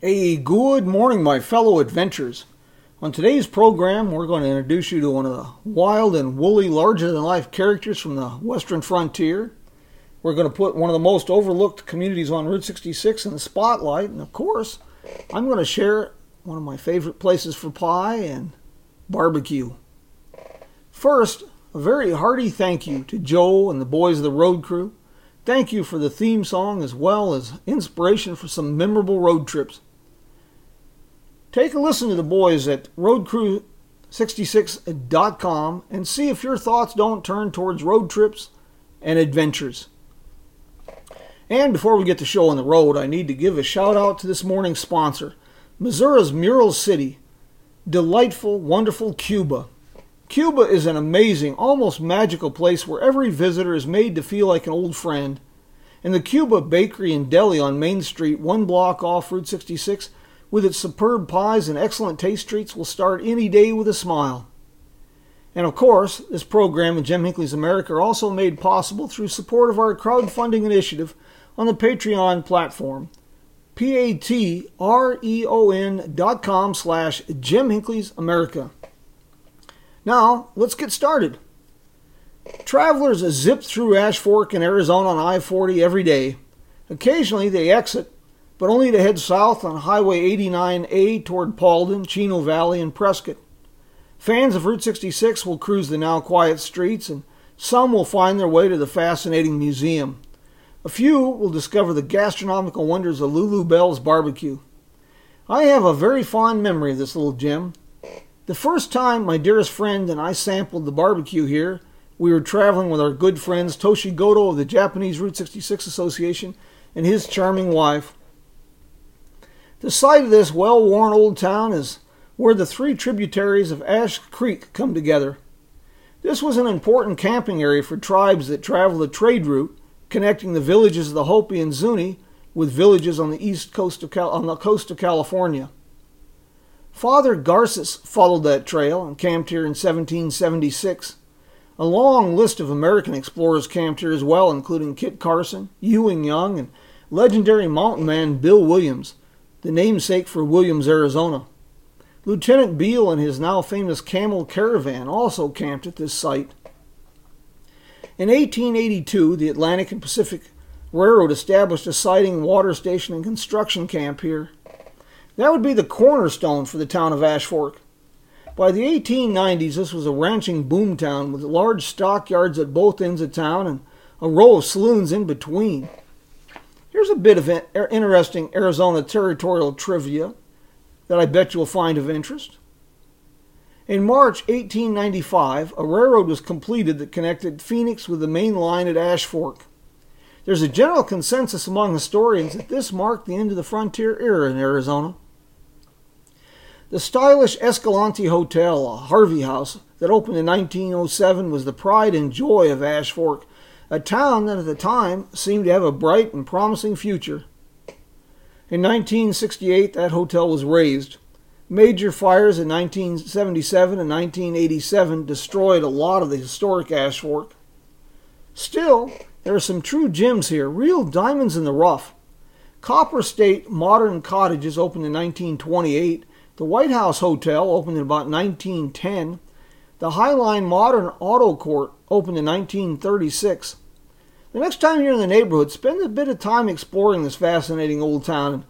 A good morning, my fellow adventurers. On today's program, we're going to introduce you to one of the wild and woolly, larger than life characters from the western frontier. We're going to put one of the most overlooked communities on Route 66 in the spotlight, and of course, I'm going to share one of my favorite places for pie and barbecue. First, a very hearty thank you to Joe and the boys of the road crew. Thank you for the theme song as well as inspiration for some memorable road trips. Take a listen to the boys at roadcrew66.com and see if your thoughts don't turn towards road trips and adventures. And before we get the show on the road, I need to give a shout out to this morning's sponsor, Missouri's Mural City, delightful, wonderful Cuba. Cuba is an amazing, almost magical place where every visitor is made to feel like an old friend. And the Cuba Bakery and Deli on Main Street, one block off Route 66, with its superb pies and excellent taste treats, will start any day with a smile. And of course, this program and Jim Hinckley's America are also made possible through support of our crowdfunding initiative on the Patreon platform. P-A-T-R-E-O-N dot com slash Jim Hinckley's America. Now, let's get started. Travelers zip through Ash Fork in Arizona on I-40 every day. Occasionally they exit, but only to head south on Highway 89A toward Paulden, Chino Valley, and Prescott. Fans of Route 66 will cruise the now quiet streets, and some will find their way to the fascinating museum. A few will discover the gastronomical wonders of Lulu Belle's barbecue. I have a very fond memory of this little gem. The first time my dearest friend and I sampled the barbecue here, we were traveling with our good friends Toshi Goto of the Japanese Route 66 Association and his charming wife. The site of this well worn old town is where the three tributaries of Ash Creek come together. This was an important camping area for tribes that traveled the trade route connecting the villages of the Hopi and Zuni with villages on the east coast of Cal- on the coast of California. Father Garces followed that trail and camped here in 1776. A long list of American explorers camped here as well, including Kit Carson, Ewing Young, and legendary mountain man Bill Williams, the namesake for Williams, Arizona. Lieutenant Beale and his now famous camel caravan also camped at this site. In 1882, the Atlantic and Pacific Railroad established a siding, water station, and construction camp here. That would be the cornerstone for the town of Ash Fork. By the 1890s, this was a ranching boom town with large stockyards at both ends of town and a row of saloons in between. Here's a bit of er, interesting Arizona territorial trivia that I bet you'll find of interest. In March 1895, a railroad was completed that connected Phoenix with the main line at Ash Fork. There's a general consensus among historians that this marked the end of the frontier era in Arizona. The stylish Escalante Hotel, a Harvey House, that opened in 1907 was the pride and joy of Ash Fork, a town that at the time seemed to have a bright and promising future. In 1968, that hotel was razed. Major fires in 1977 and 1987 destroyed a lot of the historic Ash Fork. Still, there are some true gems here, real diamonds in the rough. Copper State Modern Cottages opened in 1928. The White House Hotel opened in about 1910. The Highline Modern Auto Court opened in 1936. The next time you're in the neighborhood, spend a bit of time exploring this fascinating old town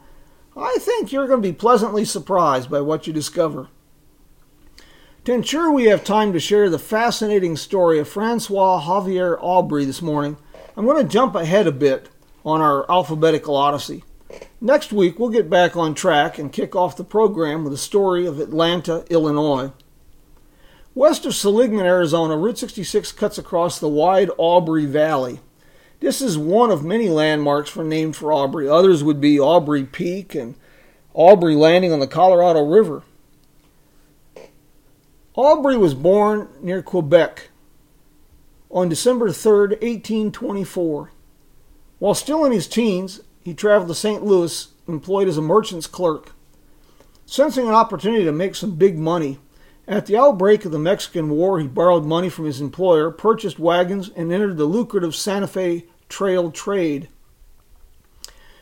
I think you're going to be pleasantly surprised by what you discover. To ensure we have time to share the fascinating story of Francois Javier Aubry this morning, I'm going to jump ahead a bit on our alphabetical odyssey. Next week, we'll get back on track and kick off the program with a story of Atlanta, Illinois. West of Seligman, Arizona, Route 66 cuts across the wide Aubrey Valley. This is one of many landmarks for named for Aubrey. Others would be Aubrey Peak and Aubrey Landing on the Colorado River. Aubrey was born near Quebec on December 3, 1824. While still in his teens, he traveled to St. Louis, employed as a merchant's clerk. Sensing an opportunity to make some big money, at the outbreak of the Mexican War, he borrowed money from his employer, purchased wagons, and entered the lucrative Santa Fe Trail trade.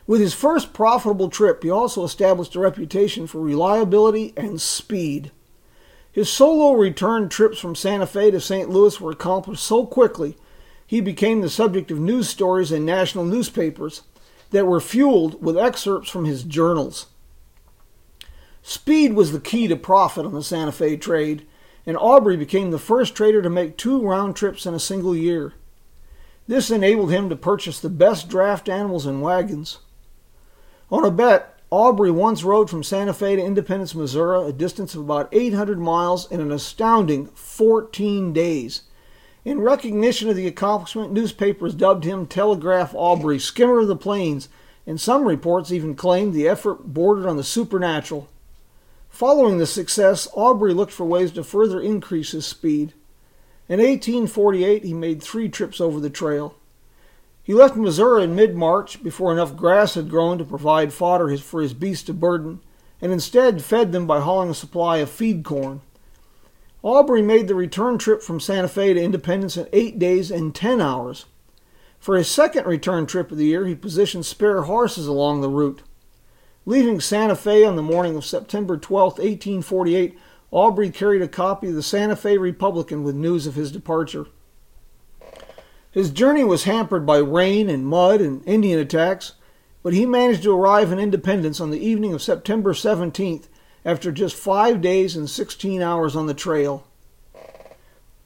With his first profitable trip, he also established a reputation for reliability and speed. His solo return trips from Santa Fe to St. Louis were accomplished so quickly, he became the subject of news stories in national newspapers that were fueled with excerpts from his journals. Speed was the key to profit on the Santa Fe trade, and Aubrey became the first trader to make two round trips in a single year. This enabled him to purchase the best draft animals and wagons. On a bet, Aubrey once rode from Santa Fe to Independence, Missouri, a distance of about 800 miles in an astounding 14 days. In recognition of the accomplishment, newspapers dubbed him Telegraph Aubrey, skimmer of the plains, and some reports even claimed the effort bordered on the supernatural. Following the success, Aubrey looked for ways to further increase his speed. In 1848, he made three trips over the trail. He left Missouri in mid March before enough grass had grown to provide fodder for his beasts of burden, and instead fed them by hauling a supply of feed corn. Aubrey made the return trip from Santa Fe to Independence in eight days and ten hours. For his second return trip of the year, he positioned spare horses along the route. Leaving Santa Fe on the morning of September 12, 1848, Aubrey carried a copy of the Santa Fe Republican with news of his departure. His journey was hampered by rain and mud and Indian attacks, but he managed to arrive in Independence on the evening of September 17th after just five days and 16 hours on the trail.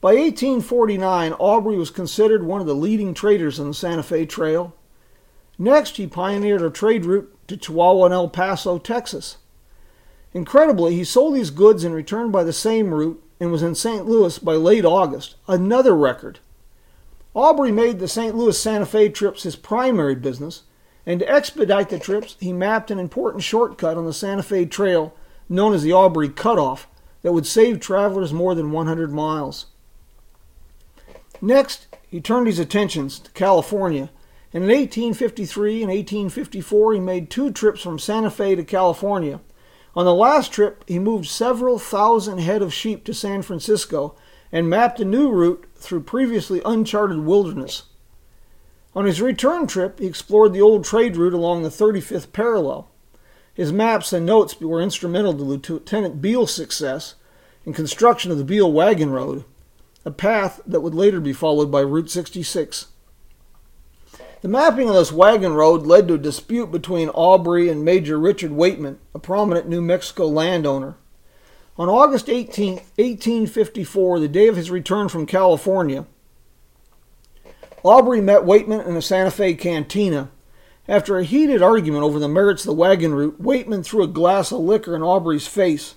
By 1849, Aubrey was considered one of the leading traders on the Santa Fe Trail. Next, he pioneered a trade route to Chihuahua and El Paso, Texas. Incredibly, he sold these goods and returned by the same route and was in St. Louis by late August, another record. Aubrey made the St. Louis Santa Fe trips his primary business, and to expedite the trips, he mapped an important shortcut on the Santa Fe Trail known as the Aubrey Cutoff that would save travelers more than 100 miles. Next, he turned his attentions to California, and in 1853 and 1854 he made two trips from Santa Fe to California. On the last trip, he moved several thousand head of sheep to San Francisco and mapped a new route through previously uncharted wilderness. On his return trip, he explored the old trade route along the 35th parallel. His maps and notes were instrumental to Lieutenant Beale's success in construction of the Beale Wagon Road, a path that would later be followed by Route 66. The mapping of this wagon road led to a dispute between Aubrey and Major Richard Weightman, a prominent New Mexico landowner. On August 18, 1854, the day of his return from California, Aubrey met Weightman in a Santa Fe cantina. After a heated argument over the merits of the wagon route, Weightman threw a glass of liquor in Aubrey's face.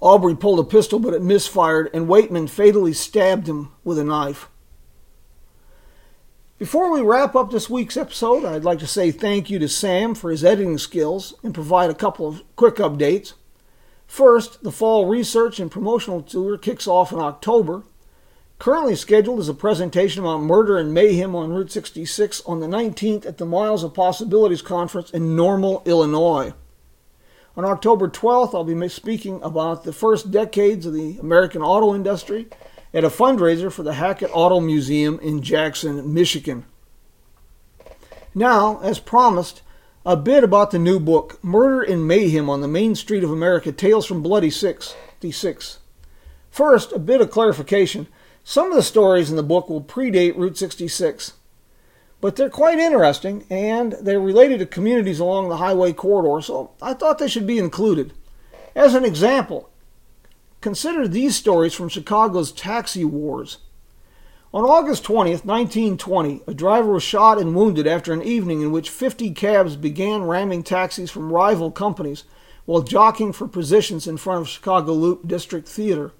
Aubrey pulled a pistol, but it misfired, and Weightman fatally stabbed him with a knife. Before we wrap up this week's episode, I'd like to say thank you to Sam for his editing skills and provide a couple of quick updates. First, the fall research and promotional tour kicks off in October. Currently scheduled is a presentation about murder and mayhem on Route 66 on the 19th at the Miles of Possibilities Conference in Normal, Illinois. On October 12th, I'll be speaking about the first decades of the American auto industry at a fundraiser for the Hackett Auto Museum in Jackson, Michigan. Now, as promised, a bit about the new book, Murder and Mayhem on the Main Street of America Tales from Bloody 66. First, a bit of clarification. Some of the stories in the book will predate Route 66, but they're quite interesting and they're related to communities along the highway corridor, so I thought they should be included. As an example, consider these stories from Chicago's taxi wars. On August 20th, 1920, a driver was shot and wounded after an evening in which 50 cabs began ramming taxis from rival companies while jockeying for positions in front of Chicago Loop District Theater.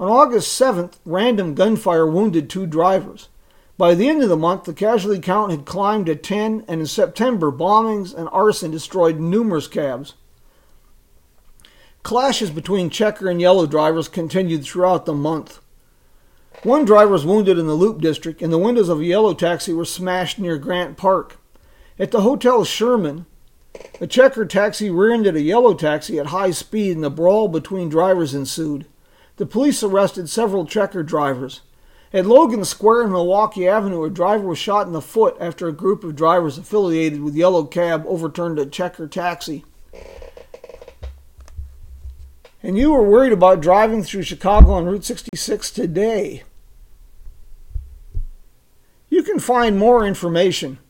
On August 7th, random gunfire wounded two drivers. By the end of the month, the casualty count had climbed to 10, and in September, bombings and arson destroyed numerous cabs. Clashes between checker and yellow drivers continued throughout the month. One driver was wounded in the Loop District, and the windows of a yellow taxi were smashed near Grant Park. At the Hotel Sherman, a checker taxi rear-ended a yellow taxi at high speed, and a brawl between drivers ensued. The police arrested several checker drivers. At Logan Square and Milwaukee Avenue, a driver was shot in the foot after a group of drivers affiliated with Yellow Cab overturned a checker taxi. And you were worried about driving through Chicago on Route 66 today. You can find more information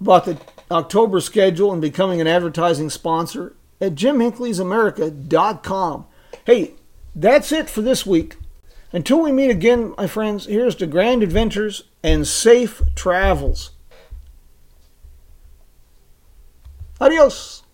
about the October schedule and becoming an advertising sponsor at jimhinckleysamerica.com. Hey, that's it for this week. Until we meet again, my friends, here's to grand adventures and safe travels. Adios.